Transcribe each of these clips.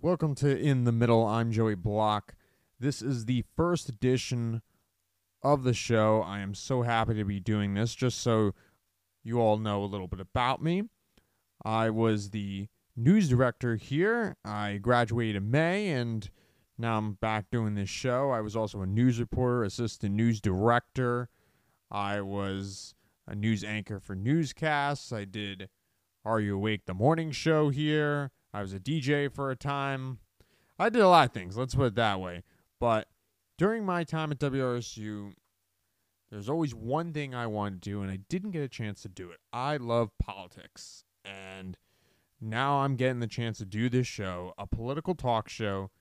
Welcome to In the Middle. I'm Joey Block. This is the first edition of the show. I am so happy to be doing this just so you all know a little bit about me. I was the news director here. I graduated in May and now I'm back doing this show. I was also a news reporter, assistant news director. I was a news anchor for newscasts. I did Are You Awake the morning show here. I was a DJ for a time. I did a lot of things, let's put it that way. But during my time at WRSU, there's always one thing I wanted to do, and I didn't get a chance to do it. I love politics. And now I'm getting the chance to do this show, a political talk show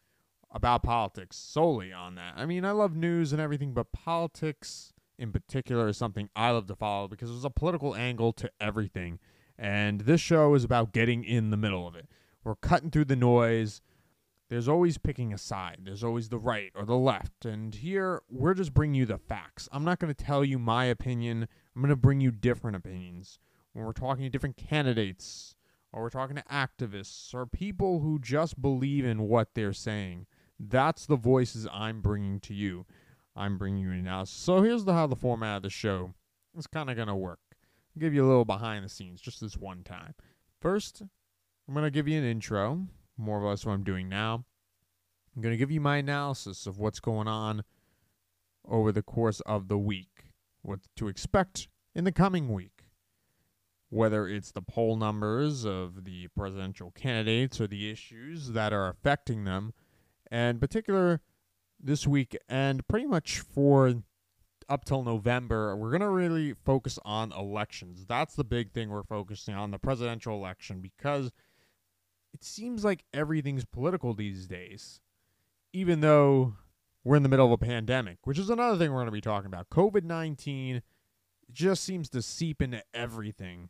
about politics solely on that. I mean, I love news and everything, but politics in particular is something I love to follow because there's a political angle to everything. And this show is about getting in the middle of it. We're cutting through the noise. There's always picking a side. There's always the right or the left. And here, we're just bringing you the facts. I'm not going to tell you my opinion. I'm going to bring you different opinions. When we're talking to different candidates, or we're talking to activists, or people who just believe in what they're saying, that's the voices I'm bringing to you. I'm bringing you now. So here's the, how the format of the show is kind of going to work. I'll give you a little behind the scenes just this one time. First, I'm going to give you an intro, more or less what I'm doing now. I'm going to give you my analysis of what's going on over the course of the week, what to expect in the coming week. Whether it's the poll numbers of the presidential candidates or the issues that are affecting them, and particular this week and pretty much for up till November, we're going to really focus on elections. That's the big thing we're focusing on the presidential election because it seems like everything's political these days, even though we're in the middle of a pandemic, which is another thing we're going to be talking about. COVID 19 just seems to seep into everything.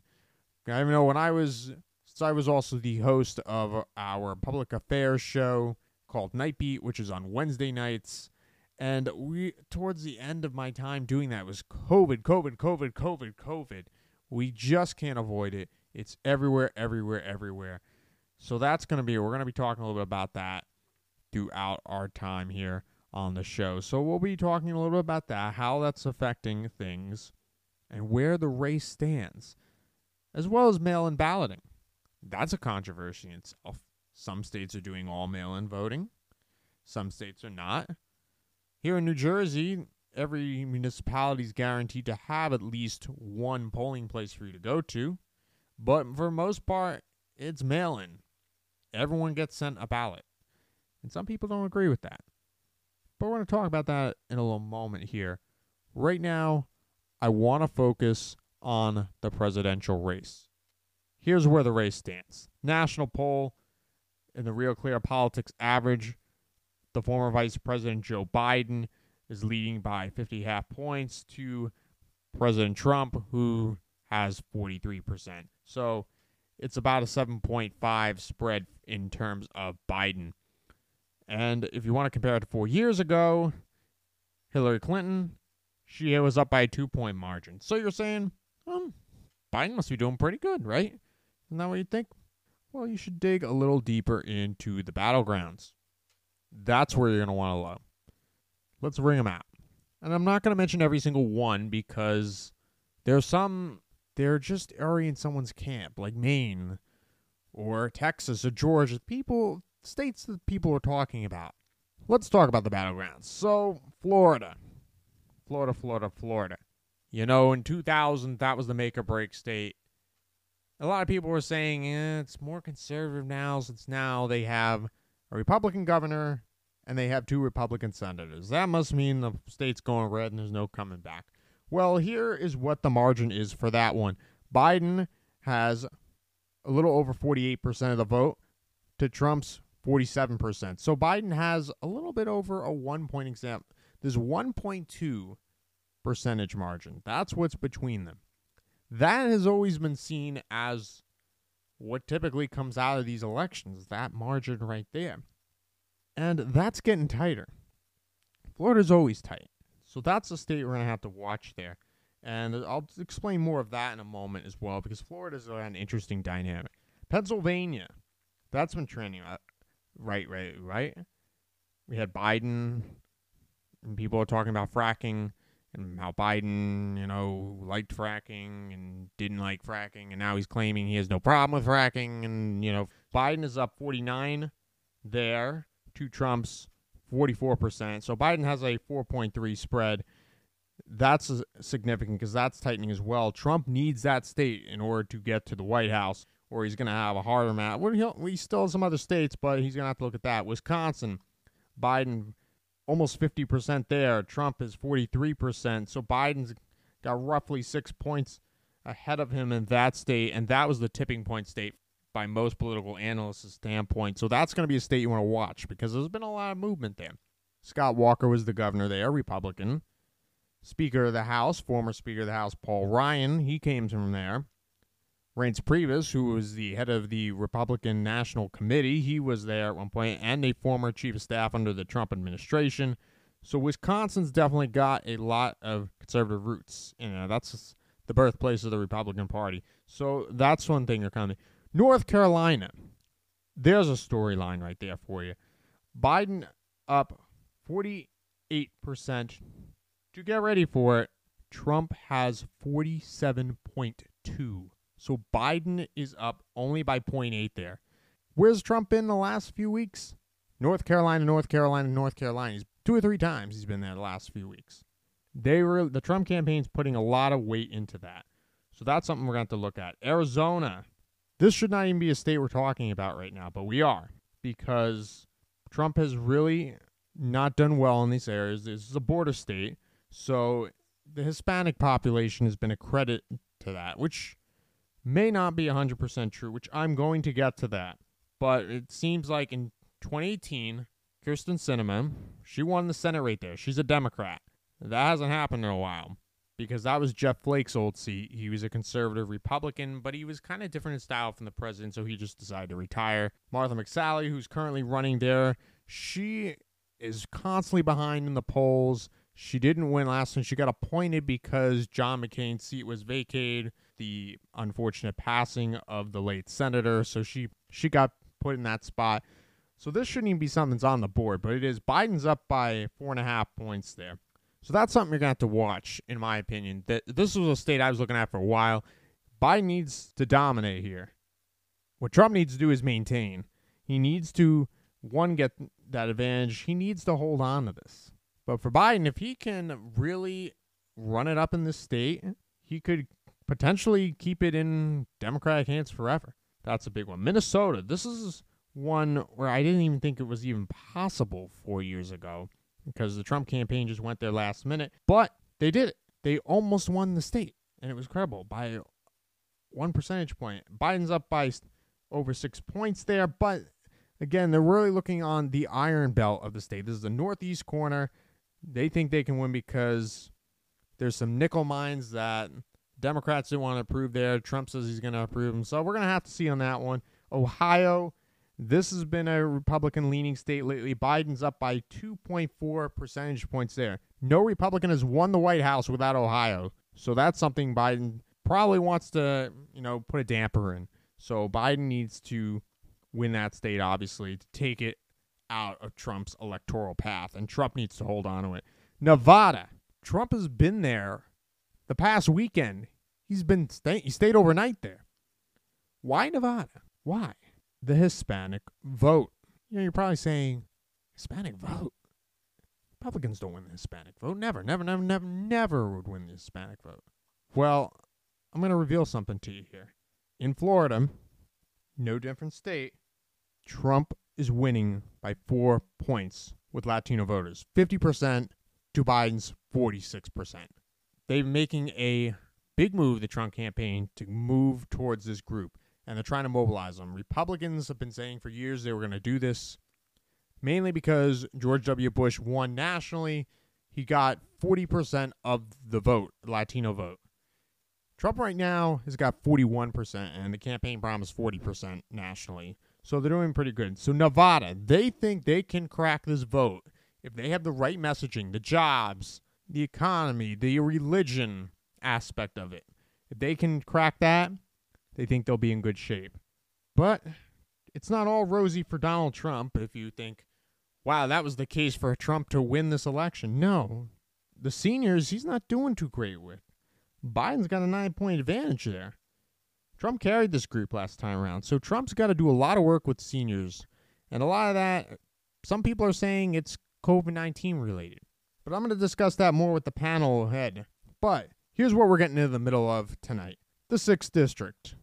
I know when I was, so I was also the host of our public affairs show called Nightbeat, which is on Wednesday nights. And we, towards the end of my time doing that, was COVID, COVID, COVID, COVID, COVID. We just can't avoid it. It's everywhere, everywhere, everywhere. So that's going to be, we're going to be talking a little bit about that throughout our time here on the show. So we'll be talking a little bit about that, how that's affecting things, and where the race stands, as well as mail in balloting. That's a controversy in itself. Oh, some states are doing all mail in voting, some states are not. Here in New Jersey, every municipality is guaranteed to have at least one polling place for you to go to, but for most part, it's mail in everyone gets sent a ballot. And some people don't agree with that. But we're going to talk about that in a little moment here. Right now, I want to focus on the presidential race. Here's where the race stands. National poll in the Real Clear Politics average, the former Vice President Joe Biden is leading by 50 half points to President Trump, who has 43%. So it's about a 7.5 spread in terms of Biden. And if you want to compare it to four years ago, Hillary Clinton, she was up by a two point margin. So you're saying, um, Biden must be doing pretty good, right? Isn't that what you think? Well, you should dig a little deeper into the battlegrounds. That's where you're going to want to look. Let's ring them out. And I'm not going to mention every single one because there's some they're just already in someone's camp, like Maine or Texas or Georgia. People, states that people are talking about. Let's talk about the battlegrounds. So, Florida. Florida, Florida, Florida. You know, in 2000, that was the make or break state. A lot of people were saying eh, it's more conservative now since now they have a Republican governor and they have two Republican senators. That must mean the state's going red and there's no coming back. Well, here is what the margin is for that one. Biden has a little over 48% of the vote to Trump's 47%. So Biden has a little bit over a one point exam. There's 1.2 percentage margin. That's what's between them. That has always been seen as what typically comes out of these elections, that margin right there. And that's getting tighter. Florida's always tight. So that's a state we're going to have to watch there. And I'll explain more of that in a moment as well because Florida's an interesting dynamic. Pennsylvania, that's been trending. Uh, Right, right, right. We had Biden, and people are talking about fracking and how Biden, you know, liked fracking and didn't like fracking, and now he's claiming he has no problem with fracking. And, you know, Biden is up 49 there to Trump's 44%. So Biden has a 4.3 spread. That's significant because that's tightening as well. Trump needs that state in order to get to the White House, or he's going to have a harder match. Well, he still has some other states, but he's going to have to look at that. Wisconsin, Biden almost 50% there. Trump is 43%. So Biden's got roughly six points ahead of him in that state, and that was the tipping point state by most political analysts' standpoint. So that's going to be a state you want to watch because there's been a lot of movement there. Scott Walker was the governor there, Republican. Speaker of the House, former Speaker of the House, Paul Ryan, he came from there. Reince Priebus, who was the head of the Republican National Committee, he was there at one point, and a former chief of staff under the Trump administration. So Wisconsin's definitely got a lot of conservative roots. You know, that's the birthplace of the Republican Party. So that's one thing you're coming. North Carolina, there's a storyline right there for you. Biden up 48%. To get ready for it, Trump has 47.2. So Biden is up only by 0.8 there. Where's Trump been the last few weeks? North Carolina, North Carolina, North Carolina. He's two or three times he's been there the last few weeks. They were the Trump campaign's putting a lot of weight into that. So that's something we're going to have to look at. Arizona. This should not even be a state we're talking about right now, but we are because Trump has really not done well in these areas. This is a border state. So the Hispanic population has been a credit to that, which may not be 100% true, which I'm going to get to that. But it seems like in 2018, Kyrsten Sinema, she won the Senate right there. She's a Democrat. That hasn't happened in a while because that was Jeff Flake's old seat. He was a conservative Republican, but he was kind of different in style from the president, so he just decided to retire. Martha McSally, who's currently running there, she is constantly behind in the polls. She didn't win last time. She got appointed because John McCain's seat was vacated the unfortunate passing of the late senator. So she she got put in that spot. So this shouldn't even be something that's on the board, but it is. Biden's up by four and a half points there. So that's something you're gonna have to watch, in my opinion. That this was a state I was looking at for a while. Biden needs to dominate here. What Trump needs to do is maintain. He needs to one get that advantage. He needs to hold on to this. But for Biden, if he can really run it up in this state, he could potentially keep it in Democratic hands forever. That's a big one. Minnesota, this is one where I didn't even think it was even possible four years ago because the Trump campaign just went there last minute, but they did it. They almost won the state, and it was credible by one percentage point. Biden's up by over six points there, but again, they're really looking on the iron belt of the state. This is the northeast corner. They think they can win because there's some nickel mines that Democrats didn't want to approve there. Trump says he's going to approve them. So we're going to have to see on that one. Ohio, this has been a Republican leaning state lately. Biden's up by 2.4 percentage points there. No Republican has won the White House without Ohio. So that's something Biden probably wants to, you know, put a damper in. So Biden needs to win that state, obviously, to take it out of Trump's electoral path. And Trump needs to hold on to it. Nevada. Trump has been there the past weekend, he's been stay- he stayed overnight there. Why Nevada? Why? The Hispanic vote. You know, you're probably saying Hispanic vote. Republicans don't win the Hispanic vote. Never, never, never, never, never would win the Hispanic vote. Well, I'm going to reveal something to you here. In Florida, no different state, Trump is winning by four points with Latino voters 50% to Biden's 46% they're making a big move, the Trump campaign, to move towards this group. And they're trying to mobilize them. Republicans have been saying for years they were going to do this, mainly because George W. Bush won nationally. He got 40% of the vote, Latino vote. Trump right now has got 41%, and the campaign promised 40% nationally. So they're doing pretty good. So Nevada, they think they can crack this vote if they have the right messaging, the jobs, the economy, the religion aspect of it. If they can crack that, they think they'll be in good shape. But it's not all rosy for Donald Trump if you think, wow, that was the case for Trump to win this election. No, the seniors, he's not doing too great with. Biden's got a nine point advantage there. Trump carried this group last time around, so Trump's got to do a lot of work with seniors. And a lot of that, some people are saying it's COVID 19 related. But I'm going to discuss that more with the panel ahead. But here's what we're getting into the middle of tonight the 6th District.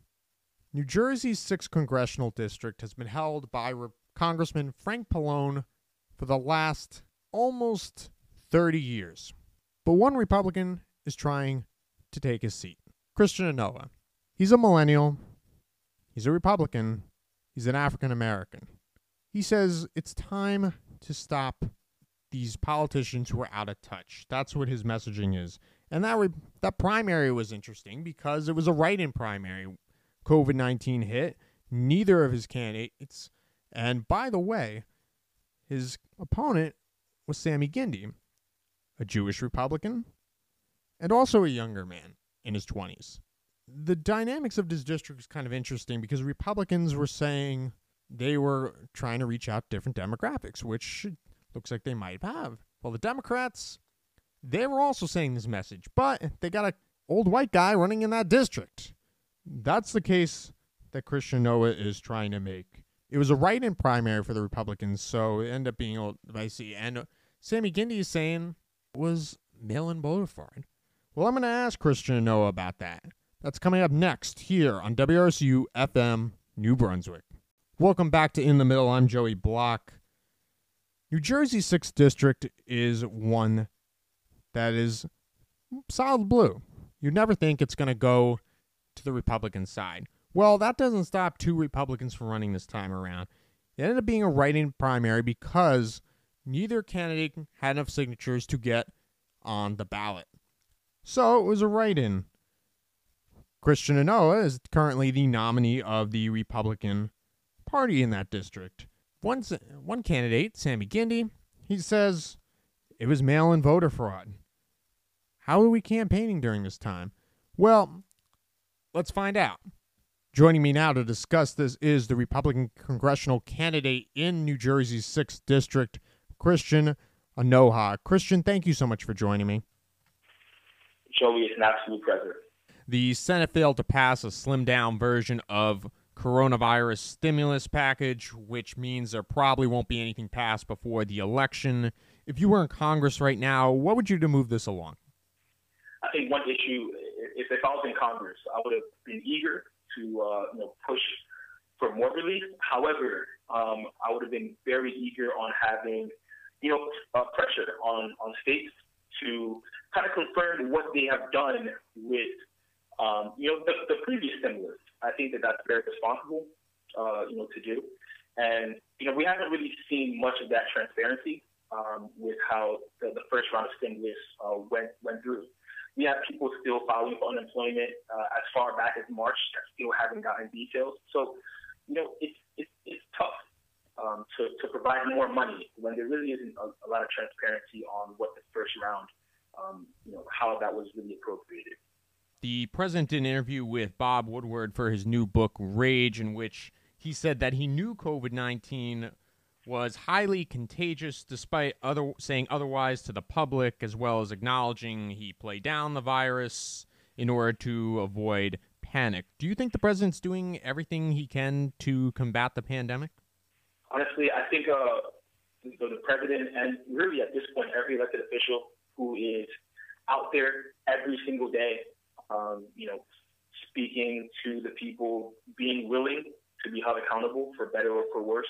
New Jersey's 6th Congressional District has been held by Re- Congressman Frank Pallone for the last almost 30 years. But one Republican is trying to take his seat Christian Onuoha. He's a millennial, he's a Republican, he's an African American. He says it's time to stop these politicians who are out of touch. That's what his messaging is. And that re- that primary was interesting because it was a write-in primary. COVID nineteen hit. Neither of his candidates, and by the way, his opponent was Sammy Gindi, a Jewish Republican, and also a younger man in his twenties. The dynamics of this district is kind of interesting because Republicans were saying they were trying to reach out different demographics, which looks like they might have. Well, the Democrats, they were also saying this message, but they got a old white guy running in that district. That's the case that Christian Onuoha is trying to make. It was a write-in primary for the Republicans, so it ended up being old dicey. And uh, Sammy Gindi is saying was mail-in voter fraud. Well, I'm going to ask Christian Onuoha about that. That's coming up next here on WRSU FM New Brunswick. Welcome back to In the Middle. I'm Joey Block. New Jersey's 6th District is one that is solid blue. You'd never think it's going to go to the Republican side. Well, that doesn't stop two Republicans from running this time around. It ended up being a write in primary because neither candidate had enough signatures to get on the ballot. So it was a write in. Christian Onuoha is currently the nominee of the Republican Party in that district. One, one candidate, Sammy Gindi, he says it was mail in voter fraud. How are we campaigning during this time? Well, let's find out. Joining me now to discuss this is the Republican congressional candidate in New Jersey's 6th District, Christian Onuoha. Christian, thank you so much for joining me. Joey, it's an absolute pleasure. The Senate failed to pass a slimmed down version of coronavirus stimulus package, which means there probably won't be anything passed before the election. If you were in Congress right now, what would you do to move this along? I think one issue, if, if I was in Congress, I would have been eager to uh, you know push for more relief. However, um, I would have been very eager on having you know uh, pressure on on states to kind of confirm what they have done with um, you know the, the previous stimulus. I think that that's very responsible, uh, you know, to do. And you know, we haven't really seen much of that transparency um, with how the, the, first round of stimulus uh, went went through. We have people still filing for unemployment uh, as far back as March that still haven't gotten details. So, you know, it's it's, it's tough um, to to provide more money when there really isn't a, a lot of transparency on what the first round, um, you know, how that was really appropriated. The president did an interview with Bob Woodward for his new book, Rage, in which he said that he knew COVID 19 was highly contagious despite other saying otherwise to the public as well as acknowledging he played down the virus in order to avoid panic. Do you think the president's doing everything he can to combat the pandemic? Honestly, I think uh, the, president and really at this point every elected official who is out there every single day um, you know, speaking to the people, being willing to be held accountable for better or for worse.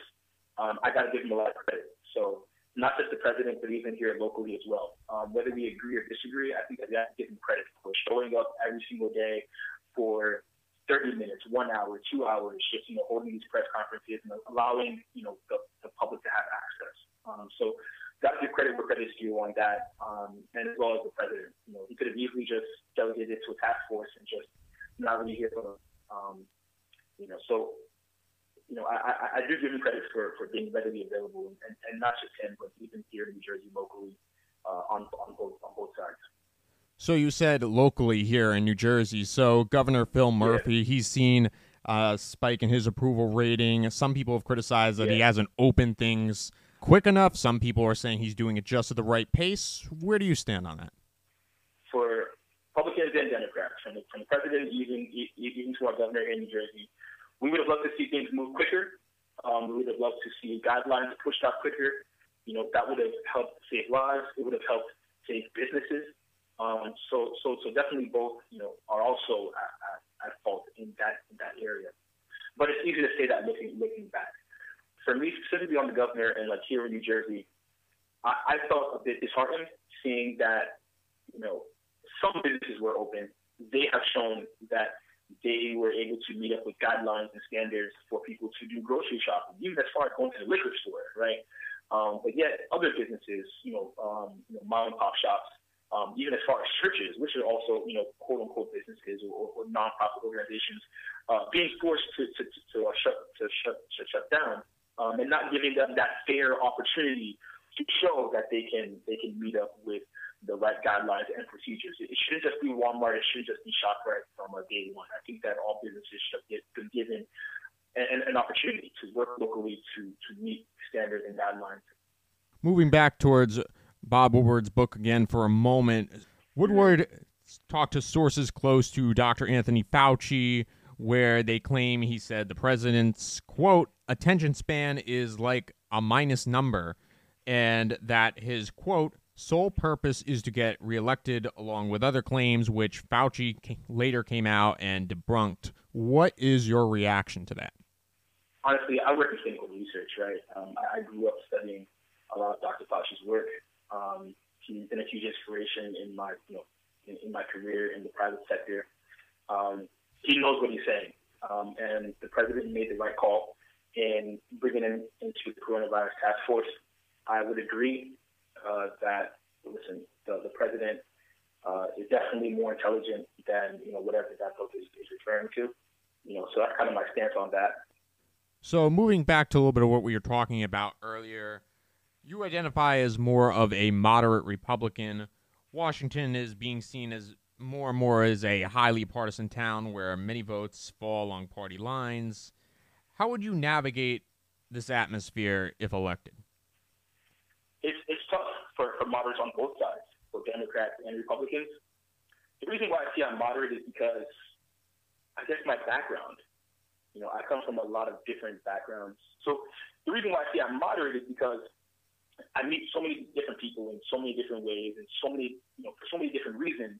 Um, I got to give him a lot of credit. So not just the president, but even here locally as well. Um, whether we agree or disagree, I think that we have to give him credit for showing up every single day for 30 minutes, one hour, two hours, just you know holding these press conferences and allowing you know the, the public to have access. Um, so to give credit where credit is due on that, um, and as well as the president. You know, he could have easily just delegated it to a task force and just not really hear from um, you know, so you know, I, I, I do give him credit for, for being readily available, and, and not just him, but even here in New Jersey locally uh, on on both on both sides. So you said locally here in New Jersey. So Governor Phil Murphy, yeah. he's seen a spike in his approval rating. Some people have criticized that he hasn't opened things quick enough. Some people are saying he's doing it just at the right pace. Where do you stand on that? for Republicans and Democrats, from the, from the president even even to our governor in New Jersey, we would have loved to see things move quicker. Um, we would have loved to see guidelines pushed out quicker. You know, that would have helped save lives. It would have helped save businesses. Um, so, so, so definitely both, you know, are also at, at, fault in that in that area. But it's easy to say that looking looking back. For me, specifically on the governor and like here in New Jersey, I, I felt a bit disheartened seeing that, you know, some businesses were open. They have shown that they were able to meet up with guidelines and standards for people to do grocery shopping, even as far as going to the liquor store, right? Um, but yet, other businesses, you know, um, you know mom and pop shops, um, even as far as churches, which are also, you know, quote unquote businesses or, or nonprofit organizations, uh, being forced to to, to, uh, shut to shut to shut down, um, and not giving them that fair opportunity to show that they can they can meet up with the right guidelines and procedures. It shouldn't just be Walmart. It shouldn't just be ShopRite from uh, day one. I think that all businesses should have been given an, an opportunity to work locally to, to meet standards and guidelines. Moving back towards Bob Woodward's book again for a moment, Woodward talked to sources close to Dr. Anthony Fauci, where they claim he said the president's quote attention span is like a minus number, and that his quote sole purpose is to get reelected, along with other claims which Fauci later came out and debunked. What is your reaction to that? Honestly, I work in clinical research, right? Um, I, I grew up studying a lot of Dr. Fauci's work. Um, he's been a huge inspiration in my, you know, in, in my career in the private sector. Um, he knows what he's saying, um, and the president made the right call in bringing him into the coronavirus task force. I would agree uh, that listen, the, the president uh, is definitely more intelligent than you know whatever that book is, is referring to. You know, so that's kind of my stance on that. So, moving back to a little bit of what we were talking about earlier, you identify as more of a moderate Republican. Washington is being seen as more and more as a highly partisan town where many votes fall along party lines. How would you navigate this atmosphere if elected? For, for moderates on both sides, for Democrats and Republicans. The reason why I see I'm moderate is because I guess my background. You know, I come from a lot of different backgrounds. So the reason why I say I'm moderate is because I meet so many different people in so many different ways and so many, you know, for so many different reasons.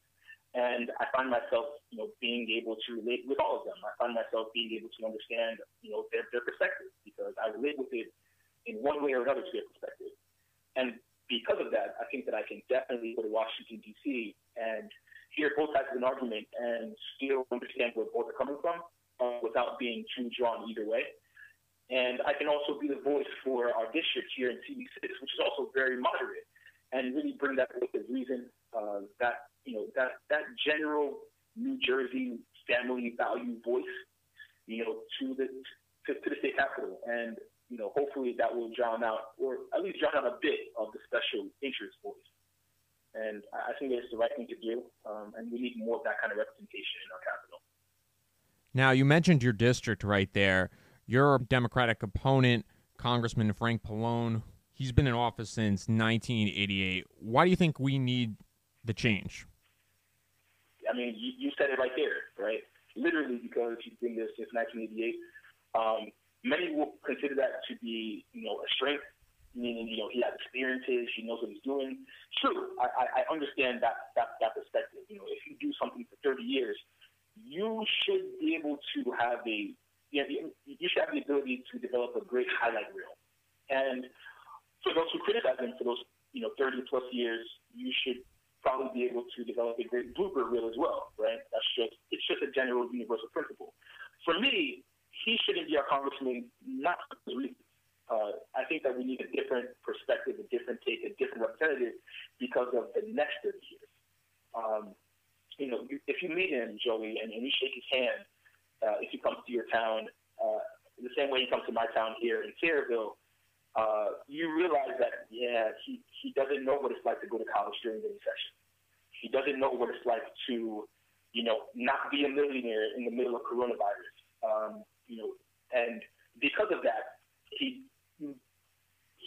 And I find myself, you know, being able to relate with all of them. I find myself being able to understand, you know, their, their perspective because I relate with it in one way or another to their perspective. And because of that, I think that I can definitely go to Washington, D.C. and hear both sides of an argument and still understand where both are coming from uh, without being too drawn either way. And I can also be the voice for our district here in CD6, which is also very moderate, and really bring that voice of reason, uh, that you know, that that general New Jersey family value voice, you know, to the to, to the state capital, and you know, hopefully that will drown out, or at least drown out a bit of the special interest voice. And I think it's the right thing to do, um, and we need more of that kind of representation in our capital. Now, you mentioned your district right there. Your Democratic opponent, Congressman Frank Pallone, he's been in office since 1988. Why do you think we need the change? I mean, you, you said it right there, right? Literally, because he's been there since 1988. Um, many will consider that to be, you know, a strength, meaning, you know, he has experiences, he knows what he's doing. True, I, I, understand that, that, that perspective. You know, if you do something for 30 years, you should be able to have a, you, know, you should have the ability to develop a great highlight reel. And for those who criticize him for those, you know, 30 plus years, you should probably be able to develop a great blooper reel as well, right? That's just it's just a general universal principle. For me, he shouldn't be our congressman, not. Uh, I think that we need a different perspective, a different take, a different representative because of the next 30 years. Um, you know, if you meet him, Joey, and, and you shake his hand, uh, if he comes to your town, uh, the same way he comes to my town here in Sayreville, uh, you realize that, yeah, he, he doesn't know what it's like to go to college during the recession. He doesn't know what it's like to, you know, not be a millionaire in the middle of coronavirus. Um, you know, and because of that, he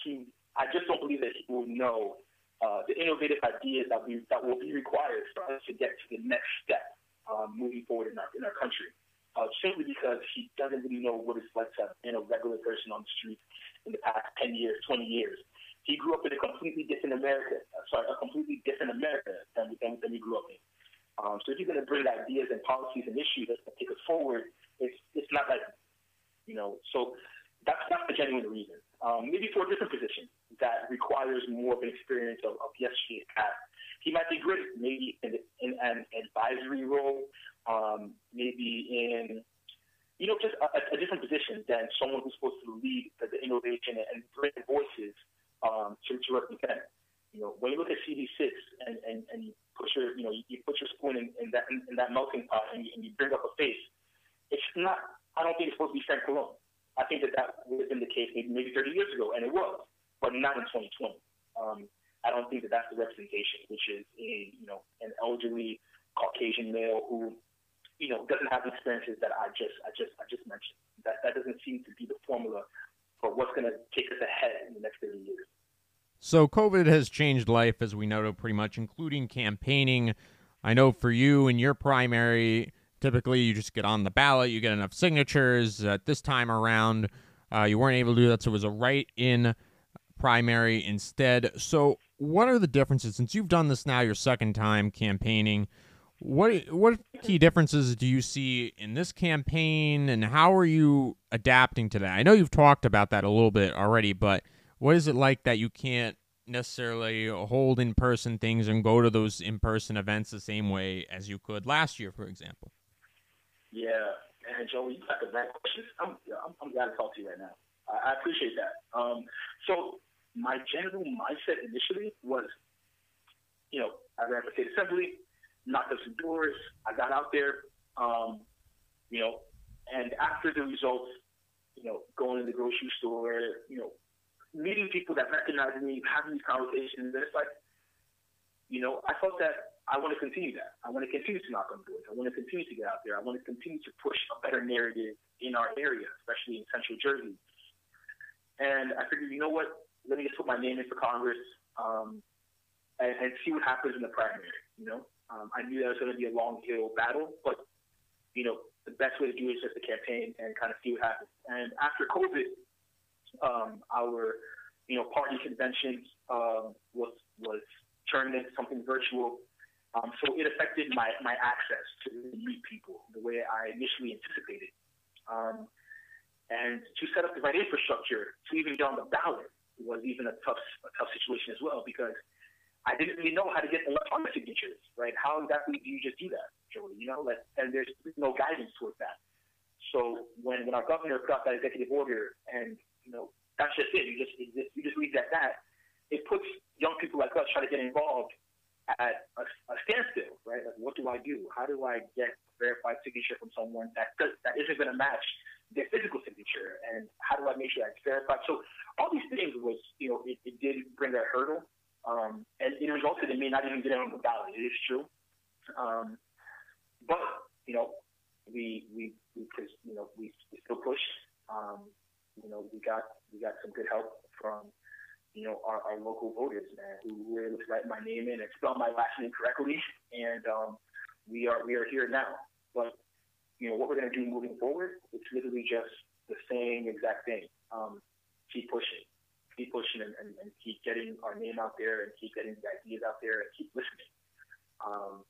he I just don't believe that he will know uh, the innovative ideas that we that will be required for us to get to the next step um, moving forward in our in our country. Uh, simply because he doesn't really know what it's like to have been a regular person on the street in the past 10 years, 20 years. He grew up in a completely different America, uh, sorry, a completely different America than, than, than we grew up in. Um, so if you're going to bring ideas and policies and issues that take us forward, it's it's not like, know, so that's not the genuine reason. Um, maybe for a different position that requires more of an experience of, of yesterday's past. He might be great, maybe in, in an advisory role, um, maybe in, you know, just a, a, different position than someone who's supposed to lead the, the innovation and bring voices um, to, to represent. You know, when you look at CD6 and, and, and you put your, you know, you, you put your spoon in, in that in, in that melting pot and you, and you bring up a face, it's not. I don't think it's supposed to be Frank Pallone. I think that that would have been the case maybe, maybe 30 years ago, and it was, but not in 2020. Um, I don't think that that's the representation, which is a you know an elderly Caucasian male who you know doesn't have the experiences that I just I just I just mentioned. That that doesn't seem to be the formula for what's going to take us ahead in the next 30 years. So COVID has changed life, as we know, pretty much, including campaigning. I know for you in your primary, typically you just get on the ballot, you get enough signatures. At this time around, uh, you weren't able to do that, so it was a write-in primary instead. So, what are the differences since you've done this now your second time campaigning? What what key differences do you see in this campaign, and how are you adapting to that? I know you've talked about that a little bit already, but what is it like that you can't necessarily hold in person things and go to those in person events the same way as you could last year, for example? Yeah, and Joey, you got the right questions. I'm, I'm, I'm glad to talk to you right now. I, I appreciate that. Um, so my general mindset initially was, you know, I ran for state assembly, knocked up some doors. I got out there, um, you know, and after the results, you know, going to the grocery store, you know, meeting people that recognize me, having these conversations, and it's like, you know, I felt that I want to continue that. I want to continue to knock on doors. I want to continue to get out there. I want to continue to push a better narrative in our area, especially in Central Jersey. And I figured, you know what? Let me just put my name in for Congress um, and, and see what happens in the primary. You know, um, I knew that was going to be a long hill battle, but you know, the best way to do it is just to campaign and kind of see what happens. And after COVID, um, our you know party convention uh, was was turned into something virtual. Um, so it affected my, my access to meet people the way I initially anticipated. Um, and to set up the right infrastructure to even get on the ballot was even a tough a tough situation as well because I didn't really know how to get electronic signatures, right? How exactly do you just do that, Joey? You know, like, and there's no guidance towards that. So when, when our governor out that executive order, and you know, that's just it. You just you just leave that that. It puts young people like us trying to get involved at a, a standstill, right? Like, what do I do? How do I get a verified signature from someone that does, that isn't going to match their physical signature? And how do I make sure that's verified? So all these things was, you know, it, it did bring that hurdle, um, and it resulted in me not even getting on the ballot. It is true, um, but you know, we we we you know we, we still push. Um, you know, we got we got some good help from you know, our, our local voters, man, who were able to write my name in and spell my last name correctly. And um, we are we are here now. But you know what we're going to do moving forward? It's literally just the same exact thing. Um, keep pushing, keep pushing, and, and, and, keep getting our name out there, and keep getting the ideas out there, and keep listening. Um,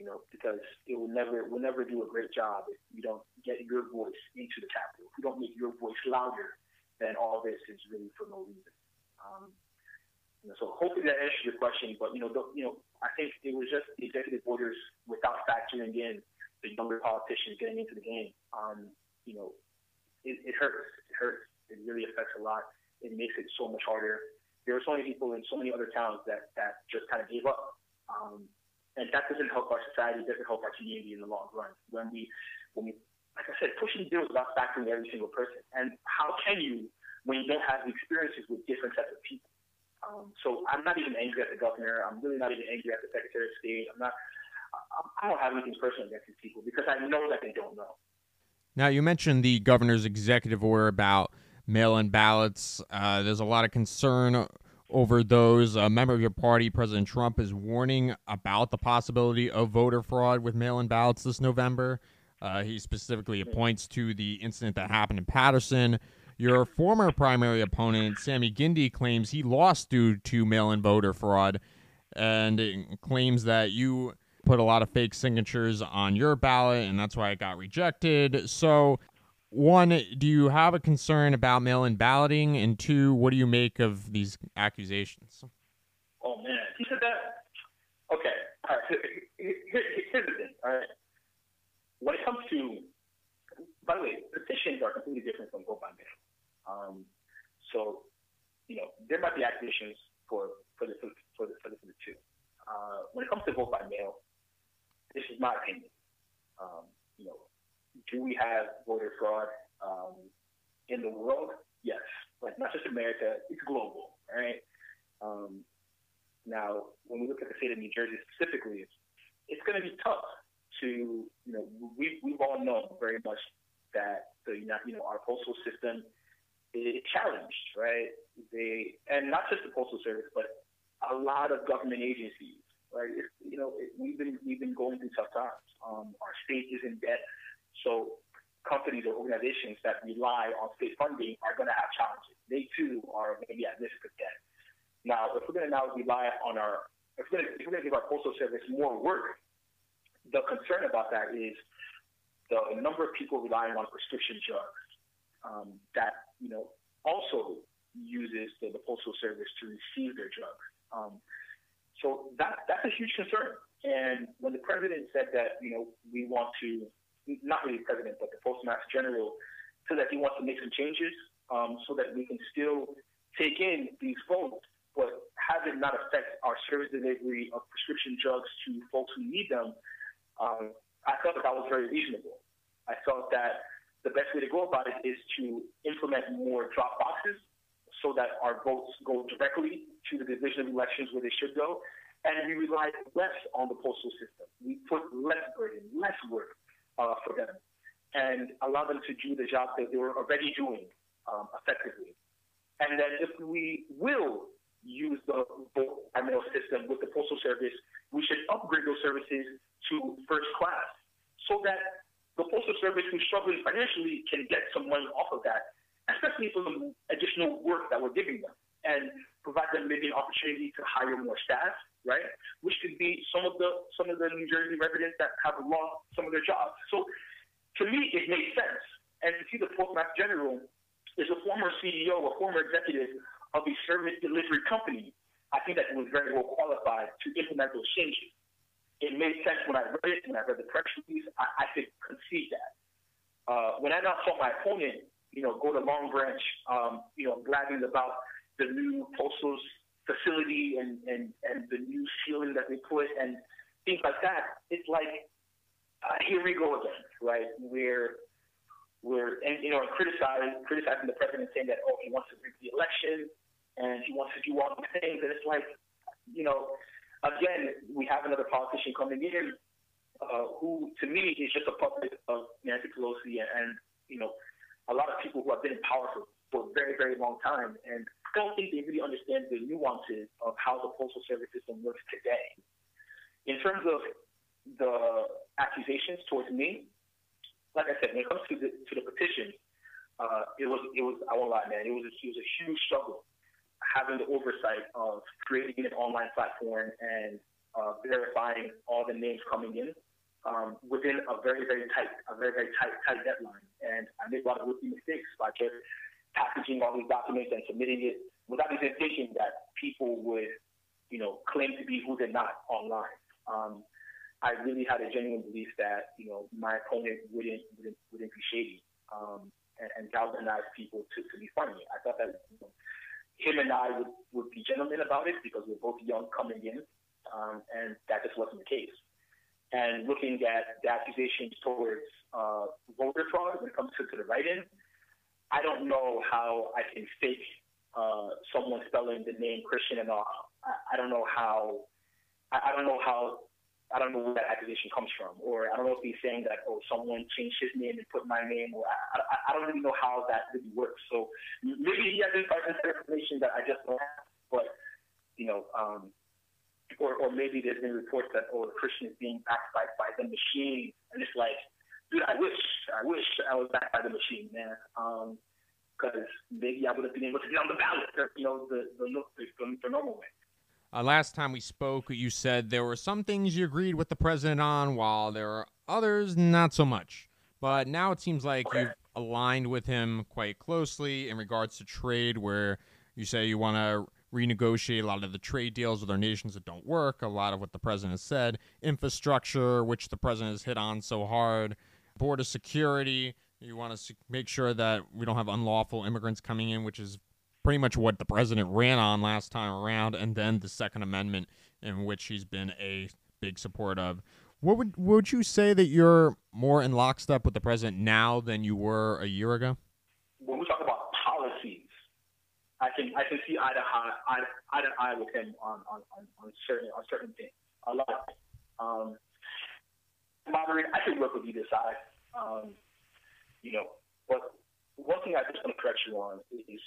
you know, because it will never will never do a great job if you don't get your voice into the capital. If you don't make your voice louder, then all this is really for no reason. Um, you know, so hopefully that answers your question. But you know, the, you know, I think it was just the executive orders without factoring in the younger politicians getting into the game. Um, you know, it, it hurts. It hurts. It really affects a lot. It makes it so much harder. There are so many people in so many other towns that that just kind of gave up. Um, and that doesn't help our society. It doesn't help our community in the long run. When we, when we, like I said, pushing bills without factoring every single person. And how can you when you don't have the experiences with different types of people. Um, so I'm not even angry at the governor. I'm really not even angry at the secretary of state. I'm not. I don't have anything personal against these people because I know that they don't know. Now, you mentioned the governor's executive order about mail in ballots. Uh, there's a lot of concern over those. A member of your party, President Trump, is warning about the possibility of voter fraud with mail in ballots this November. Uh, he specifically points to the incident that happened in Paterson. Your former primary opponent, Sammy Gindi, claims he lost due to mail in voter fraud and claims that you put a lot of fake signatures on your ballot and that's why it got rejected. So, one, do you have a concern about mail in balloting? And two, what do you make of these accusations? Oh, man. He said that? Okay. All right. All right. When it comes to, by the way, petitions are completely different from vote by mail. Um, so, you know, there might be accusations for, for, the, for, the, for, the, for the two. Uh, when it comes to vote by mail, this is my opinion. Um, you know, do we have voter fraud um, in the world? Yes, like not just America, it's global, right? Um, now, when we look at the state of New Jersey specifically, it's, it's going to be tough to, you know, we, we've all known very much that the, you know, our postal system challenged, right? They, and not just the postal service, but a lot of government agencies right? You know, it, we've been we've been going through tough times. Um, our state is in debt, so companies or organizations that rely on state funding are going to have challenges. They too are maybe at risk of debt. Now, if we're going to now rely on our if we're going to give our postal service more work, the concern about that is the number of people relying on prescription drugs um, that you know also uses the, the postal service to receive their drugs. Um, so that that's a huge concern. And when the president said that, you know, we want to, not really the president, but the postmaster general, said that he wants to make some changes um, so that we can still take in these votes, but have it not affect our service delivery of prescription drugs to folks who need them. Um, I felt that that was very reasonable. I felt that the best way to go about it is to implement more drop boxes so that our votes go directly to the division of elections where they should go. And we rely less on the postal system. We put less burden, less work uh, for them, and allow them to do the job that they were already doing um, effectively. And then if we will use the vote mail system with the postal service, we should upgrade those services to first class so that the postal service who's struggling financially can get some money off of that especially for the additional work that we're giving them, and provide them maybe an opportunity to hire more staff, right? Which could be some of the some of the New Jersey residents that have lost some of their jobs. So to me, it makes sense. And to see the Postmaster General is a former CEO, a former executive of a service delivery company, I think that he was very well qualified to implement those changes. It made sense when I read it, when I read the press release, I, I could conceive that. Uh, when I now saw my opponent you know, go to Long Branch, um, you know, bragging about the new postal facility and, and, and the new ceiling that they put and things like that. It's like, uh, here we go again, right? We're, we're, and, you know, criticizing, criticizing the president saying that, oh, he wants to rig the election and he wants to do all these things. And it's like, you know, again, we have another politician coming in uh, who, to me, is just a puppet of Nancy Pelosi and, and you know, a lot of people who have been in power for, for a very, very long time. And I don't think they really understand the nuances of how the postal service system works today. In terms of the accusations towards me, like I said, when it comes to the to the petition, uh, it was it was I won't lie, man, it was a, it was a huge struggle having the oversight of creating an online platform and uh, verifying all the names coming in um, within a very, very tight, a very, very tight, tight deadline. And I made a lot of rookie mistakes by just packaging all these documents and submitting it without the thinking that people would, you know, claim to be who they're not online. Um, I really had a genuine belief that, you know, my opponent wouldn't wouldn't, wouldn't be shady um, and, and galvanize people to, to be funny. I thought that you know, him and I would, would be gentlemen about it because we're both young coming in, um, and that just wasn't the case and looking at the accusations towards uh, voter fraud when it comes to, to the write-in, I don't know how I can fake uh, someone spelling the name Christian Onuoha. I, I don't know how. I, I don't know how I don't know where that accusation comes from, or I don't know if he's saying that oh someone changed his name and put my name, or I, I, I don't really know how that really works. So maybe he has information that I just don't have, but you know, um, or or maybe there's been reports that oh the Christian is being backed by by the machine, and it's like, dude, I wish I wish I was backed by the machine, man. Um, because maybe I would have been able to get on the ballot, you know, the the, the, the normal way. Uh, last time we spoke, you said there were some things you agreed with the president on, while there are others not so much. But now it seems like you've aligned with him quite closely in regards to trade, where you say you want to renegotiate a lot of the trade deals with our nations that don't work, a lot of what the president has said, infrastructure, which the president has hit on so hard, border security. You want to make sure that we don't have unlawful immigrants coming in, which is pretty much what the president ran on last time around, and then the Second Amendment, in which he's been a big support of. What would would you say that you're more in lockstep with the president now than you were a year ago? When we talk about policies, I can I can see eye to eye eye, eye to eye with him on on, on, on certain on certain things. A lot. Um, Margaret, I can work with either side. Um, you know, but one thing I just want to correct you on is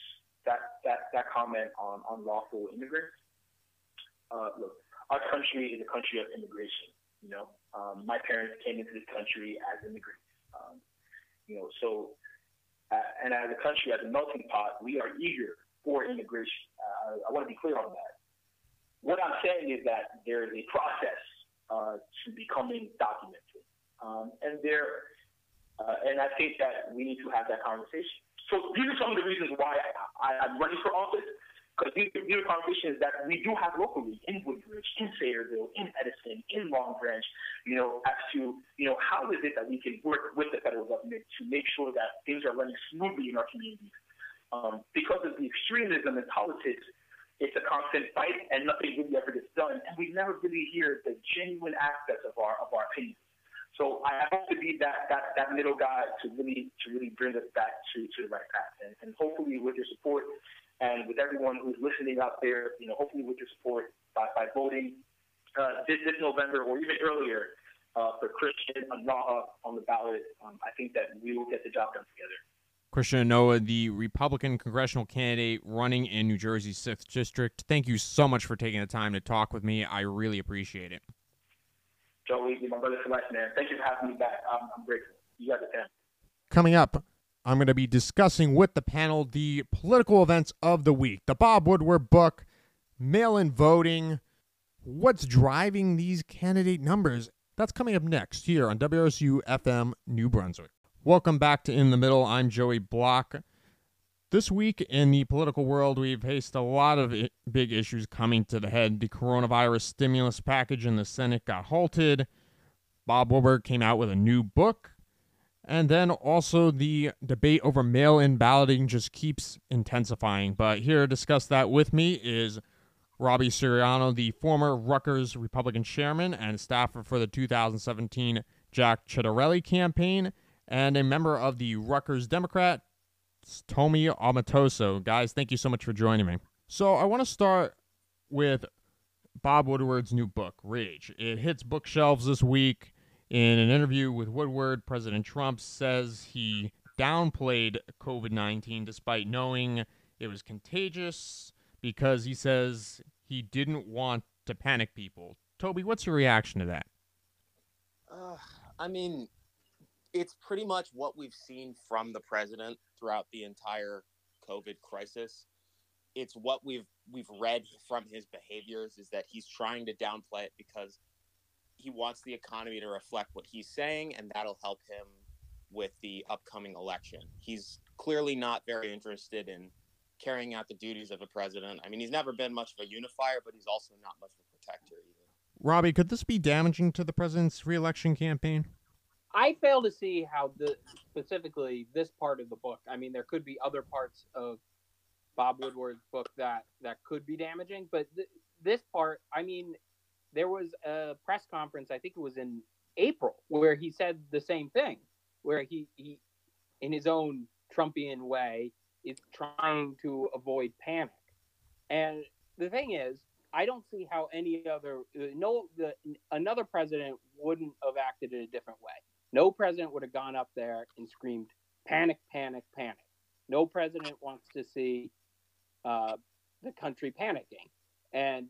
that that that comment on unlawful immigrants. Uh, look, our country is a country of immigration. You know, um, my parents came into this country as immigrants. Um, you know, so uh, and as a country, as a melting pot, we are eager for immigration. Uh, I want to be clear on that. What I'm saying is that there is a process uh, to becoming documented, um, and there, uh, and I think that we need to have that conversation. So these are some of the reasons why I, am running for office, because these, these are conversations that we do have locally in Woodbridge, in Sayreville, in Edison, in Long Branch, you know, as to, you know, how is it that we can work with the federal government to make sure that things are running smoothly in our communities. Um, because of the extremism in politics, it's a constant fight and nothing really ever gets done. And we never really hear the genuine aspects of our, of our opinions. So I have to be that, that, that middle guy to really to really bring us back to, to the right path. And, and hopefully with your support and with everyone who's listening out there, you know, hopefully with your support by, by voting uh, this, this November or even earlier uh, for Christian Onuoha on the ballot, um, I think that we will get the job done together. Christian Onuoha, the Republican congressional candidate running in New Jersey's 6th District. Thank you so much for taking the time to talk with me. I really appreciate it. Joey, my brother for life, man. Thank you for having me back. I'm, I'm grateful. You got guys are Coming up, I'm going to be discussing with the panel the political events of the week, the Bob Woodward book, mail in voting, what's driving these candidate numbers. That's coming up next here on WRSU FM New Brunswick. Welcome back to In the Middle. I'm Joey Block. This week in the political world, we've faced a lot of big issues coming to the head. The coronavirus stimulus package in the Senate got halted. Bob Woodward came out with a new book. And then also the debate over mail in balloting just keeps intensifying. But here to discuss that with me is Robbie Suriano, the former Rutgers Republican chairman and staffer for the 2017 Jack Ciattarelli campaign, and a member of the Rutgers Democrat Tobi Omotoso. Guys, thank you so much for joining me. So I want to start with Bob Woodward's new book, Rage. It hits bookshelves this week. In an interview with Woodward, President Trump says he downplayed COVID 19 despite knowing it was contagious because he says he didn't want to panic people. Tobi, what's your reaction to that? Uh, I mean, it's pretty much what we've seen from the president throughout the entire COVID crisis. It's what we've we've read from his behaviors is that he's trying to downplay it because he wants the economy to reflect what he's saying and that'll help him with the upcoming election. He's clearly not very interested in carrying out the duties of a president. I mean, he's never been much of a unifier, but he's also not much of a protector either. Robbie, could this be damaging to the president's reelection campaign? I fail to see how the specifically this part of the book. I mean, there could be other parts of Bob Woodward's book that that could be damaging, but th- this part, I mean, there was a press conference. I think it was in April where he said the same thing, where he he, in his own Trumpian way, is trying to avoid panic. And the thing is, I don't see how any other uh, no the, another president wouldn't have acted in a different way. No president would have gone up there and screamed panic, panic, panic. No president wants to see uh, the country panicking, and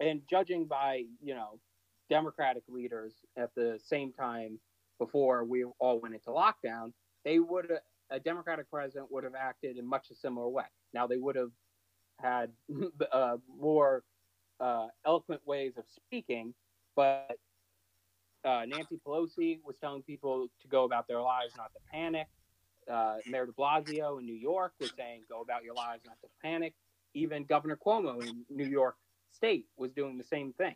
and judging by you know Democratic leaders at the same time before we all went into lockdown, they would a Democratic president would have acted in much a similar way. Now they would have had uh, more uh, eloquent ways of speaking, but uh, Nancy Pelosi was telling people to go about their lives, not to panic. Uh, Mayor de Blasio in New York was saying, go about your lives, not to panic. Even Governor Cuomo in New York State was doing the same thing.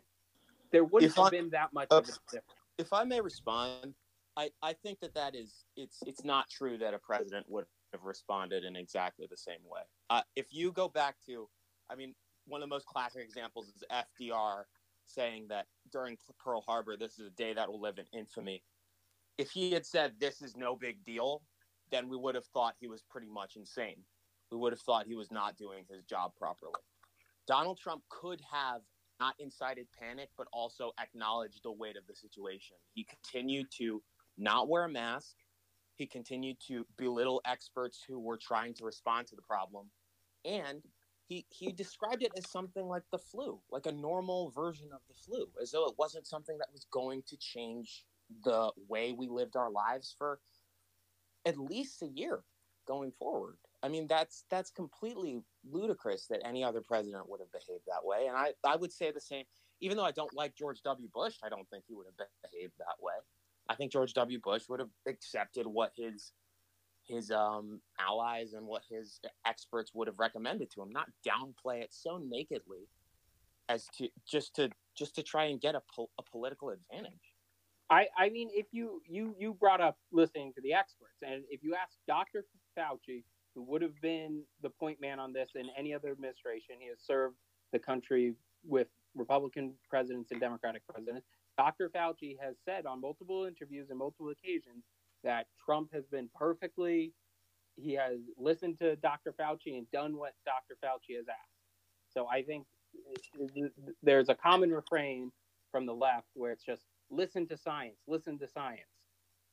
There wouldn't If have I- been that much uh, of a difference. if I may respond, I, I think that that is it's it's not true that a president would have responded in exactly the same way. Uh, if you go back to, I mean, one of the most classic examples is FDR saying that during Pearl Harbor, this is a day that will live in infamy. If he had said this is no big deal, then we would have thought he was pretty much insane. We would have thought he was not doing his job properly. Donald Trump could have not incited panic, but also acknowledged the weight of the situation. He continued to not wear a mask. He continued to belittle experts who were trying to respond to the problem. And he, he described it as something like the flu, like a normal version of the flu, as though it wasn't something that was going to change the way we lived our lives for at least a year going forward. I mean, that's that's completely ludicrous that any other president would have behaved that way. And I, I would say the same, even though I don't like George W. Bush, I don't think he would have behaved that way. I think George W. Bush would have accepted what his his um, allies and what his experts would have recommended to him, not downplay it so nakedly as to just to just to try and get a, pol- a political advantage. I, I mean, if you, you you brought up listening to the experts, and if you ask Dr. Fauci, who would have been the point man on this in any other administration, he has served the country with Republican presidents and Democratic presidents. Dr. Fauci has said on multiple interviews and multiple occasions that Trump has been perfectly. He has listened to Dr. Fauci and done what Dr. Fauci has asked. So I think there's a common refrain from the left where it's just listen to science, listen to science.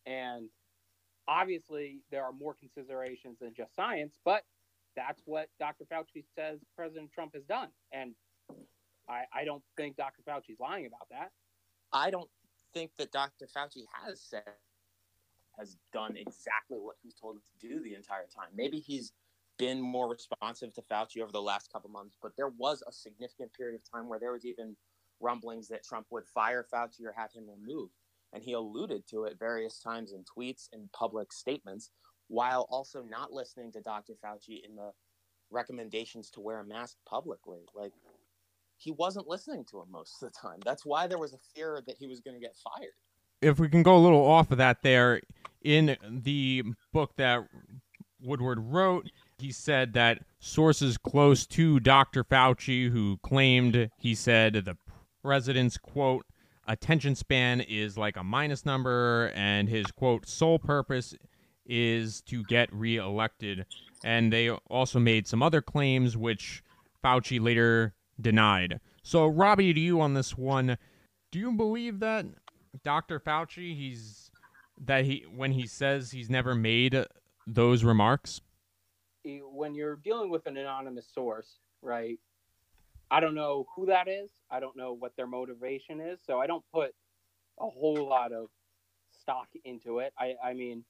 And obviously, there are more considerations than just science, but that's what Dr. Fauci says President Trump has done. And I, I don't think Dr. Fauci's lying about that. I don't think that Dr. Fauci has said has done exactly what he's told us to do the entire time. Maybe he's been more responsive to Fauci over the last couple months, but there was a significant period of time where there was even rumblings that Trump would fire Fauci or have him removed. And he alluded to it various times in tweets and public statements, while also not listening to Dr. Fauci in the recommendations to wear a mask publicly. Like, he wasn't listening to him most of the time. That's why there was a fear that he was going to get fired. If we can go a little off of that there in the book that woodward wrote he said that sources close to dr fauci who claimed he said the president's quote attention span is like a minus number and his quote sole purpose is to get reelected. And they also made some other claims which fauci later denied. So robbie to you on this one. Do you believe that Dr. Fauci, he's that he when he says he's never made those remarks. When you're dealing with an anonymous source, right? I don't know who that is. I don't know what their motivation is. So I don't put a whole lot of stock into it. I, I mean,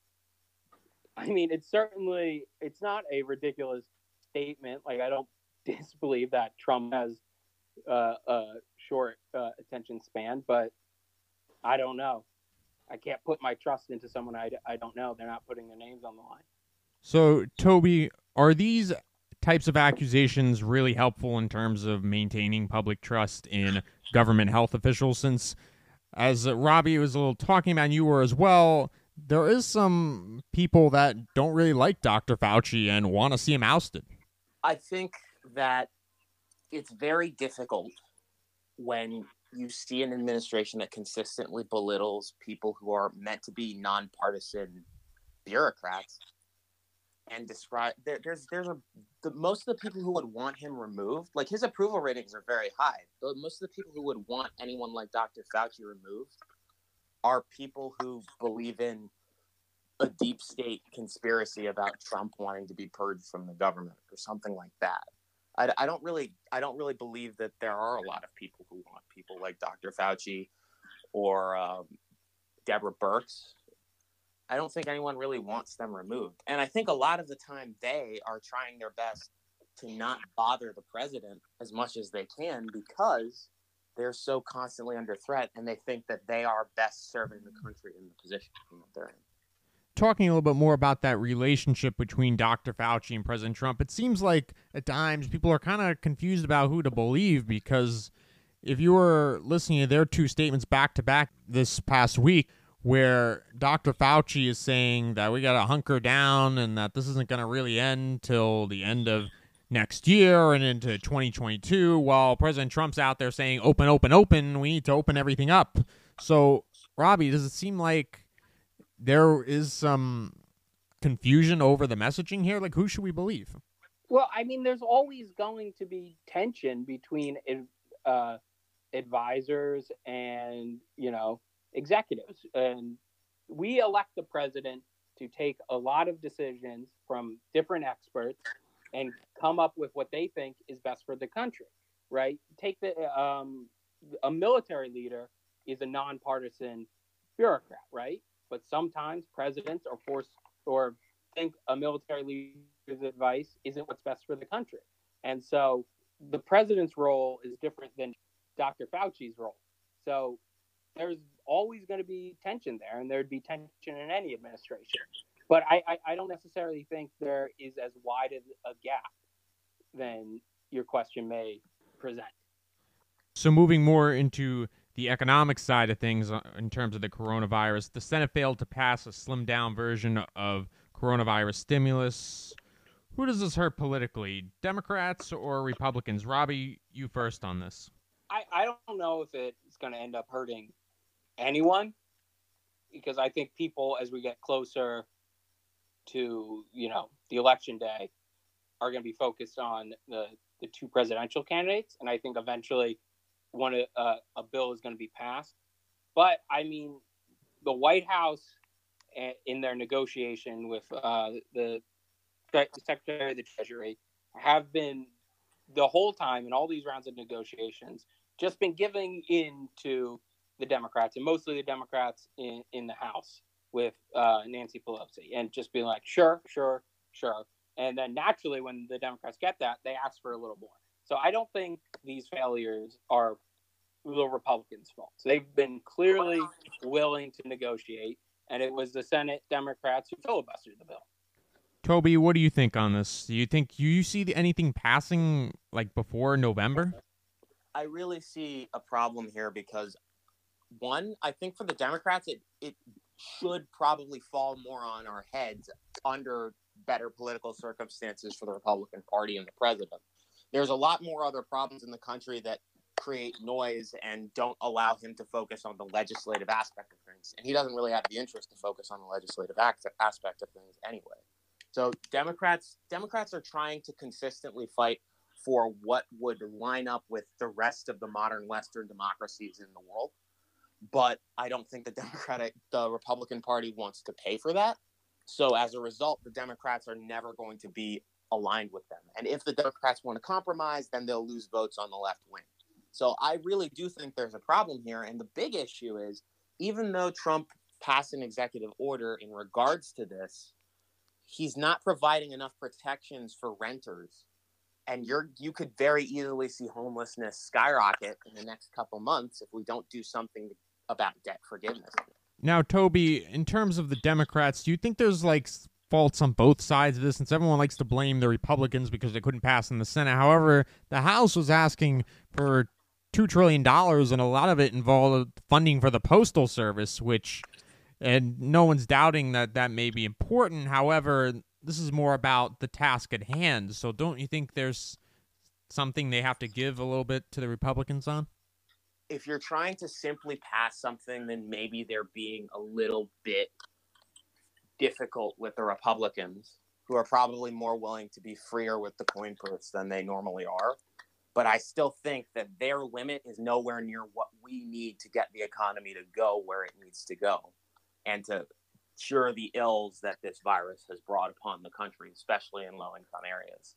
I mean, it's certainly it's not a ridiculous statement. Like I don't disbelieve that Trump has uh, a short uh, attention span, but I don't know. I can't put my trust into someone I, I don't know. They're not putting their names on the line. So, Tobi, are these types of accusations really helpful in terms of maintaining public trust in government health officials since as uh, Robbie was a little talking about and you were as well, there is some people that don't really like Dr. Fauci and want to see him ousted. I think that it's very difficult when you see an administration that consistently belittles people who are meant to be nonpartisan bureaucrats and describe there, there's there's a the, most of the people who would want him removed like his approval ratings are very high but most of the people who would want anyone like dr fauci removed are people who believe in a deep state conspiracy about trump wanting to be purged from the government or something like that I, I don't really i don't really believe that there are a lot of people who want people like dr fauci or um, deborah birx I don't think anyone really wants them removed. And I think a lot of the time they are trying their best to not bother the president as much as they can because they're so constantly under threat and they think that they are best serving the country in the position that they're in. Talking a little bit more about that relationship between Dr. Fauci and President Trump, it seems like at times people are kind of confused about who to believe because if you were listening to their two statements back to back this past week, where Dr. Fauci is saying that we got to hunker down and that this isn't going to really end till the end of next year and into 2022, while President Trump's out there saying open, open, open, we need to open everything up. So, Robbie, does it seem like there is some confusion over the messaging here? Like, who should we believe? Well, I mean, there's always going to be tension between uh, advisors and, you know, executives. And we elect the president to take a lot of decisions from different experts and come up with what they think is best for the country, right? Take the um, a military leader is a nonpartisan bureaucrat, right? But sometimes presidents are forced or think a military leader's advice isn't what's best for the country. And so the president's role is different than Dr. Fauci's role. So there's always going to be tension there, and there'd be tension in any administration. But I, I, I don't necessarily think there is as wide a gap than your question may present. So, moving more into the economic side of things uh, in terms of the coronavirus, the Senate failed to pass a slimmed down version of coronavirus stimulus. Who does this hurt politically, Democrats or Republicans? Robbie, you first on this. I, I don't know if it's going to end up hurting anyone because I think people, as we get closer to you know the election day, are going to be focused on the the two presidential candidates, and I think eventually one uh, a bill is going to be passed. But I mean, the White House eh, in their negotiation with uh, the, the Secretary of the Treasury have been the whole time in all these rounds of negotiations just been giving in to the Democrats and mostly the Democrats in, in the House with uh, Nancy Pelosi and just being like, sure, sure, sure. And then naturally, when the Democrats get that, they ask for a little more. So I don't think these failures are the Republicans' fault. They've been clearly willing to negotiate, and it was the Senate Democrats who filibustered the bill. Tobi, what do you think on this? Do you think you see anything passing like before November? I really see a problem here because one, I think for the Democrats, it it should probably fall more on our heads under better political circumstances for the Republican Party and the president. There's a lot more other problems in the country that create noise and don't allow him to focus on the legislative aspect of things. And he doesn't really have the interest to focus on the legislative aspect of things anyway. So Democrats Democrats are trying to consistently fight for what would line up with the rest of the modern Western democracies in the world but I don't think the Democratic, the Republican Party wants to pay for that. So as a result, the Democrats are never going to be aligned with them. And if the Democrats want to compromise, then they'll lose votes on the left wing. So I really do think there's a problem here. And the big issue is even though Trump passed an executive order in regards to this, he's not providing enough protections for renters. And you're you could very easily see homelessness skyrocket in the next couple months if we don't do something about debt forgiveness. Now, Tobi, in terms of the Democrats, do you think there's like faults on both sides of this since everyone likes to blame the Republicans because they couldn't pass in the Senate? However, the House was asking for $2 trillion, and a lot of it involved funding for the Postal Service, which, and no one's doubting that that may be important. However, this is more about the task at hand. So don't you think there's something they have to give a little bit to the Republicans on? if you're trying to simply pass something, then maybe they're being a little bit difficult with the Republicans. who are probably more willing to be freer with the coin purse than they normally are. But I still think that their limit is nowhere near what we need to get the economy to go where it needs to go and to cure the ills that this virus has brought upon the country, especially in low income areas.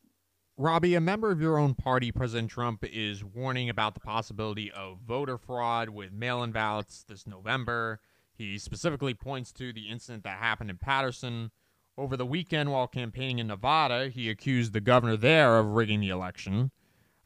Robbie, a member of your own party, President Trump, is warning about the possibility of voter fraud with mail in ballots this November. He specifically points to the incident that happened in Paterson. Over the weekend, while campaigning in Nevada, he accused the governor there of rigging the election.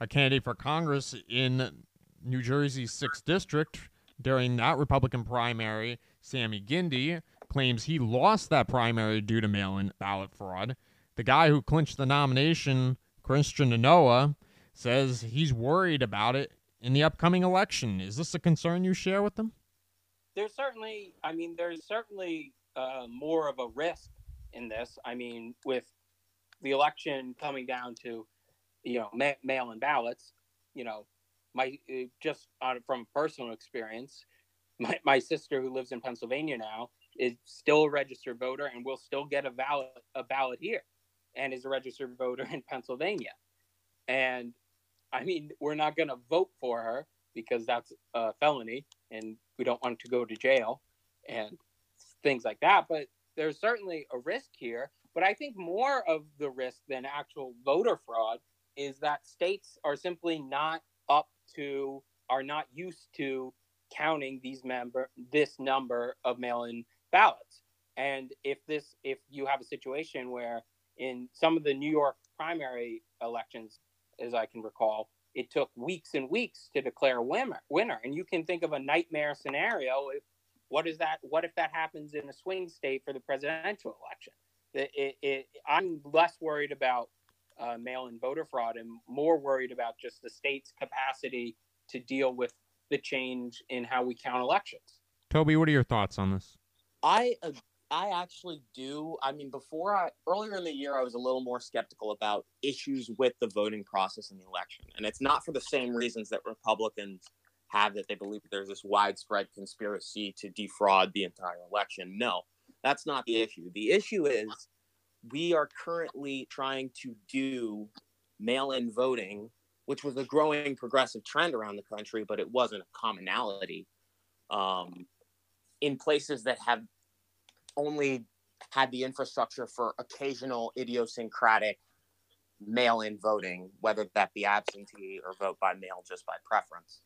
A candidate for Congress in New Jersey's 6th District during that Republican primary, Sammy Gindi, claims he lost that primary due to mail in ballot fraud. The guy who clinched the nomination, Christian Onuoha, says he's worried about it in the upcoming election. Is this a concern you share with them? There's certainly, I mean, there's certainly uh, more of a risk in this. I mean, with the election coming down to, you know, ma- mail-in ballots, you know, my uh, just on, from personal experience, my, my sister who lives in Pennsylvania now is still a registered voter and will still get a ballot a ballot here, and is a registered voter in Pennsylvania. And I mean, we're not going to vote for her because that's a felony, and we don't want to go to jail and things like that. But there's certainly a risk here. But I think more of the risk than actual voter fraud is that states are simply not up to, are not used to counting these member this number of mail-in ballots. And if this, if you have a situation where in some of the New York primary elections, as I can recall, it took weeks and weeks to declare a winner. Winner, and you can think of a nightmare scenario. If what is that? What if that happens in a swing state for the presidential election? It, it, it, I'm less worried about uh, mail-in voter fraud and more worried about just the state's capacity to deal with the change in how we count elections. Tobi, what are your thoughts on this? I I actually do. I mean, before I earlier in the year, I was a little more skeptical about issues with the voting process in the election, and it's not for the same reasons that Republicans have that they believe that there's this widespread conspiracy to defraud the entire election. No, that's not the issue. The issue is we are currently trying to do mail-in voting, which was a growing progressive trend around the country, but it wasn't a commonality. Um, in places that have only had the infrastructure for occasional idiosyncratic mail in voting, whether that be absentee or vote by mail just by preference.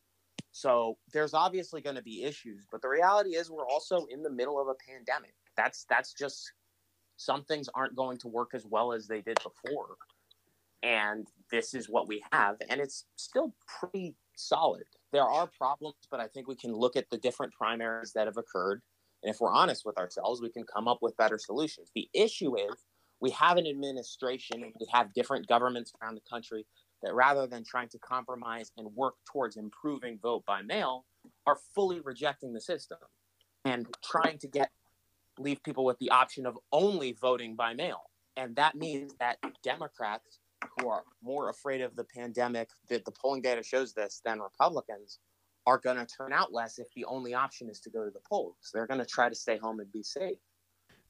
So there's obviously going to be issues, but the reality is we're also in the middle of a pandemic. That's that's just some things aren't going to work as well as they did before. And this is what we have and it's still pretty solid. There are problems, but I think we can look at the different primaries that have occurred and if we're honest with ourselves, we can come up with better solutions. The issue is we have an administration and we have different governments around the country that rather than trying to compromise and work towards improving vote by mail, are fully rejecting the system and trying to get leave people with the option of only voting by mail. And that means that Democrats who are more afraid of the pandemic, that the polling data shows this, than Republicans, are going to turn out less if the only option is to go to the polls. They're going to try to stay home and be safe.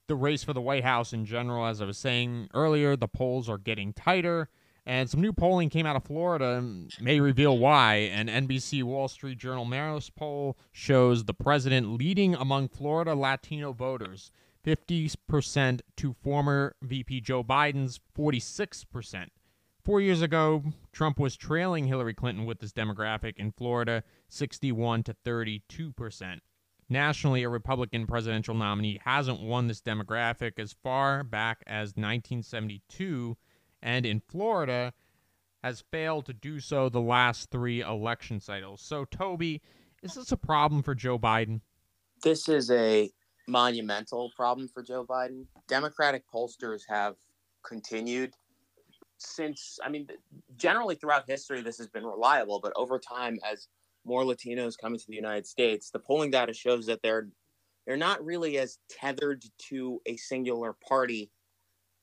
The race for the White House in general, as I was saying earlier, the polls are getting tighter. And some new polling came out of Florida and may reveal why. An NBC Wall Street Journal Marist poll shows the president leading among Florida Latino voters 50% to former VP Joe Biden's 46%. Four years ago, Trump was trailing Hillary Clinton with this demographic in Florida, 61 to 32 percent. Nationally, a Republican presidential nominee hasn't won this demographic as far back as 1972, and in Florida has failed to do so the last three election cycles. So, Tobi, is this a problem for Joe Biden? This is a monumental problem for Joe Biden. Democratic pollsters have continued since I mean, generally throughout history, this has been reliable, but over time, as more Latinos come into the United States, the polling data shows that they're they're not really as tethered to a singular party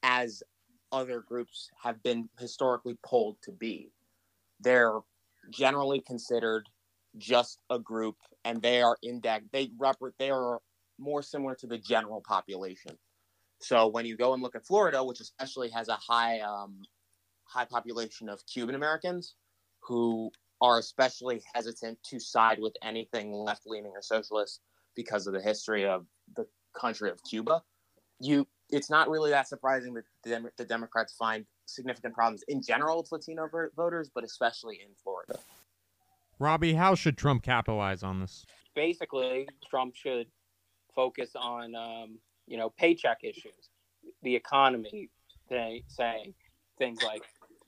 as other groups have been historically polled to be. They're generally considered just a group, and they are indexed. They rep- They are more similar to the general population So when you go and look at Florida, which especially has a high um, high population of Cuban Americans who are especially hesitant to side with anything left leaning or socialist because of the history of the country of Cuba. You, it's not really that surprising that the, the Democrats find significant problems in general with Latino voters, but especially in Florida. Robbie, how should Trump capitalize on this? Basically, Trump should focus on um, you know paycheck issues, the economy, they saying things like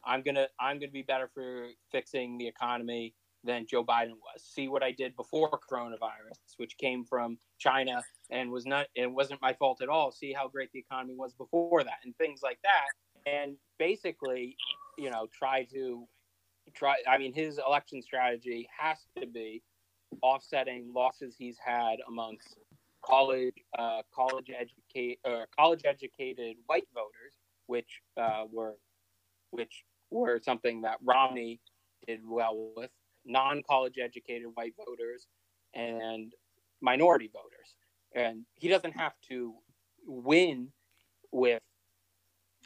I'm gonna I'm gonna be better for fixing the economy than Joe Biden was. See what I did before coronavirus, which came from China and was not it wasn't my fault at all. See how great the economy was before that and things like that. And basically, you know, try to try I mean his election strategy has to be offsetting losses he's had amongst college uh, college educate uh, college educated white voters, which uh, were which were something that Romney did well with, non college educated white voters and minority voters. And he doesn't have to win with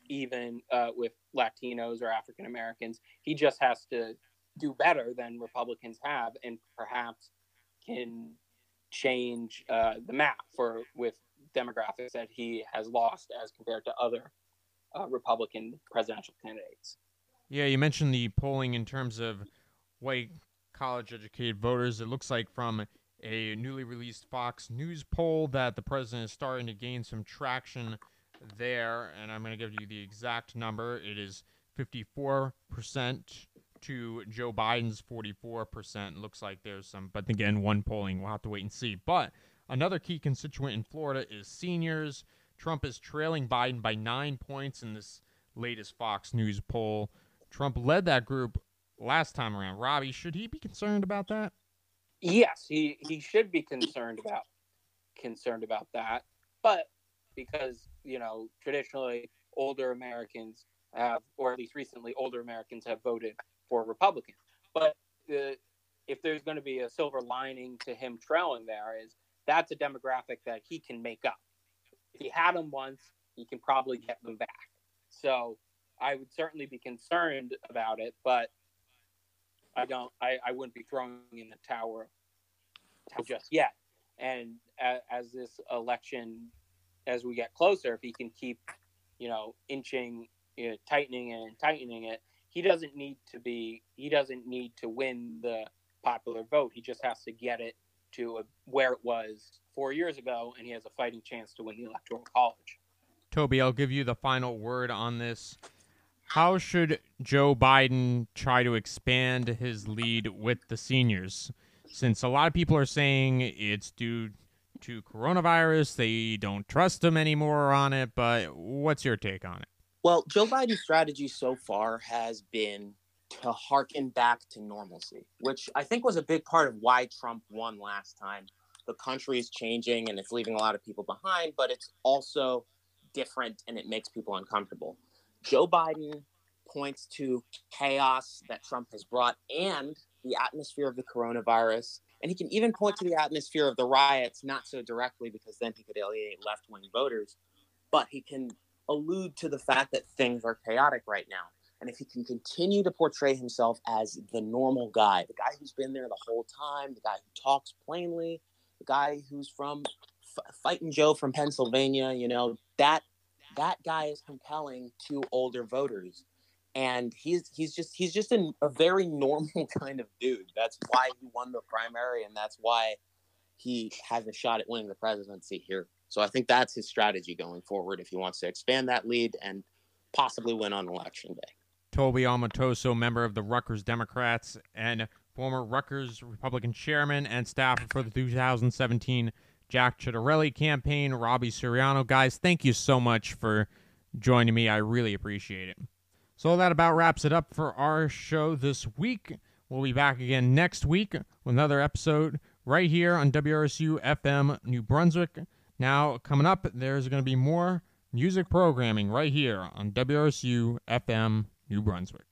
even uh, with Latinos or African Americans. He just has to do better than Republicans have and perhaps can change uh, the map for with demographics that he has lost as compared to other uh, Republican presidential candidates. Yeah, you mentioned the polling in terms of white college educated voters. It looks like from a newly released Fox News poll that the president is starting to gain some traction there. And I'm going to give you the exact number. It is 54% to Joe Biden's 44%. Looks like there's some, but again, one polling. We'll have to wait and see. But another key constituent in Florida is seniors. Trump is trailing Biden by nine points in this latest Fox News poll. Trump led that group last time around. Robbie, should he be concerned about that? Yes, he, he should be concerned about concerned about that. But because, you know, traditionally older Americans have or at least recently older Americans have voted for Republicans. But uh, if there's going to be a silver lining to him trailing there is that's a demographic that he can make up. If he had them once, he can probably get them back. So I would certainly be concerned about it, but I don't. I, I wouldn't be throwing in the tower just yet. And as, as this election, as we get closer, if he can keep, you know, inching, you know, tightening and tightening it, he doesn't need to be. He doesn't need to win the popular vote. He just has to get it to a, where it was four years ago, and he has a fighting chance to win the electoral college. Tobi, I'll give you the final word on this how should Joe Biden try to expand his lead with the seniors? Since a lot of people are saying it's due to coronavirus, they don't trust him anymore on it. But what's your take on it? Well, Joe Biden's strategy so far has been to harken back to normalcy, which I think was a big part of why Trump won last time. The country is changing and it's leaving a lot of people behind, but it's also different and it makes people uncomfortable. Joe Biden points to chaos that Trump has brought and the atmosphere of the coronavirus. And he can even point to the atmosphere of the riots, not so directly because then he could alienate left wing voters, but he can allude to the fact that things are chaotic right now. And if he can continue to portray himself as the normal guy, the guy who's been there the whole time, the guy who talks plainly, the guy who's from F- Fighting Joe from Pennsylvania, you know, that that guy is compelling to older voters. And he's he's just he's just a, a, very normal kind of dude. That's why he won the primary and that's why he has a shot at winning the presidency here. So i think that's his strategy going forward if he wants to expand that lead and possibly win on election day. Tobi Omotoso member of the rutgers democrats and former rutgers republican chairman and staffer for the 2017 Jack Ciattarelli campaign, Robbie Suriano. Guys, thank you so much for joining me. I really appreciate it. So that about wraps it up for our show this week. We'll be back again next week with another episode right here on WRSU FM New Brunswick. Now, coming up, there's going to be more music programming right here on WRSU FM New Brunswick.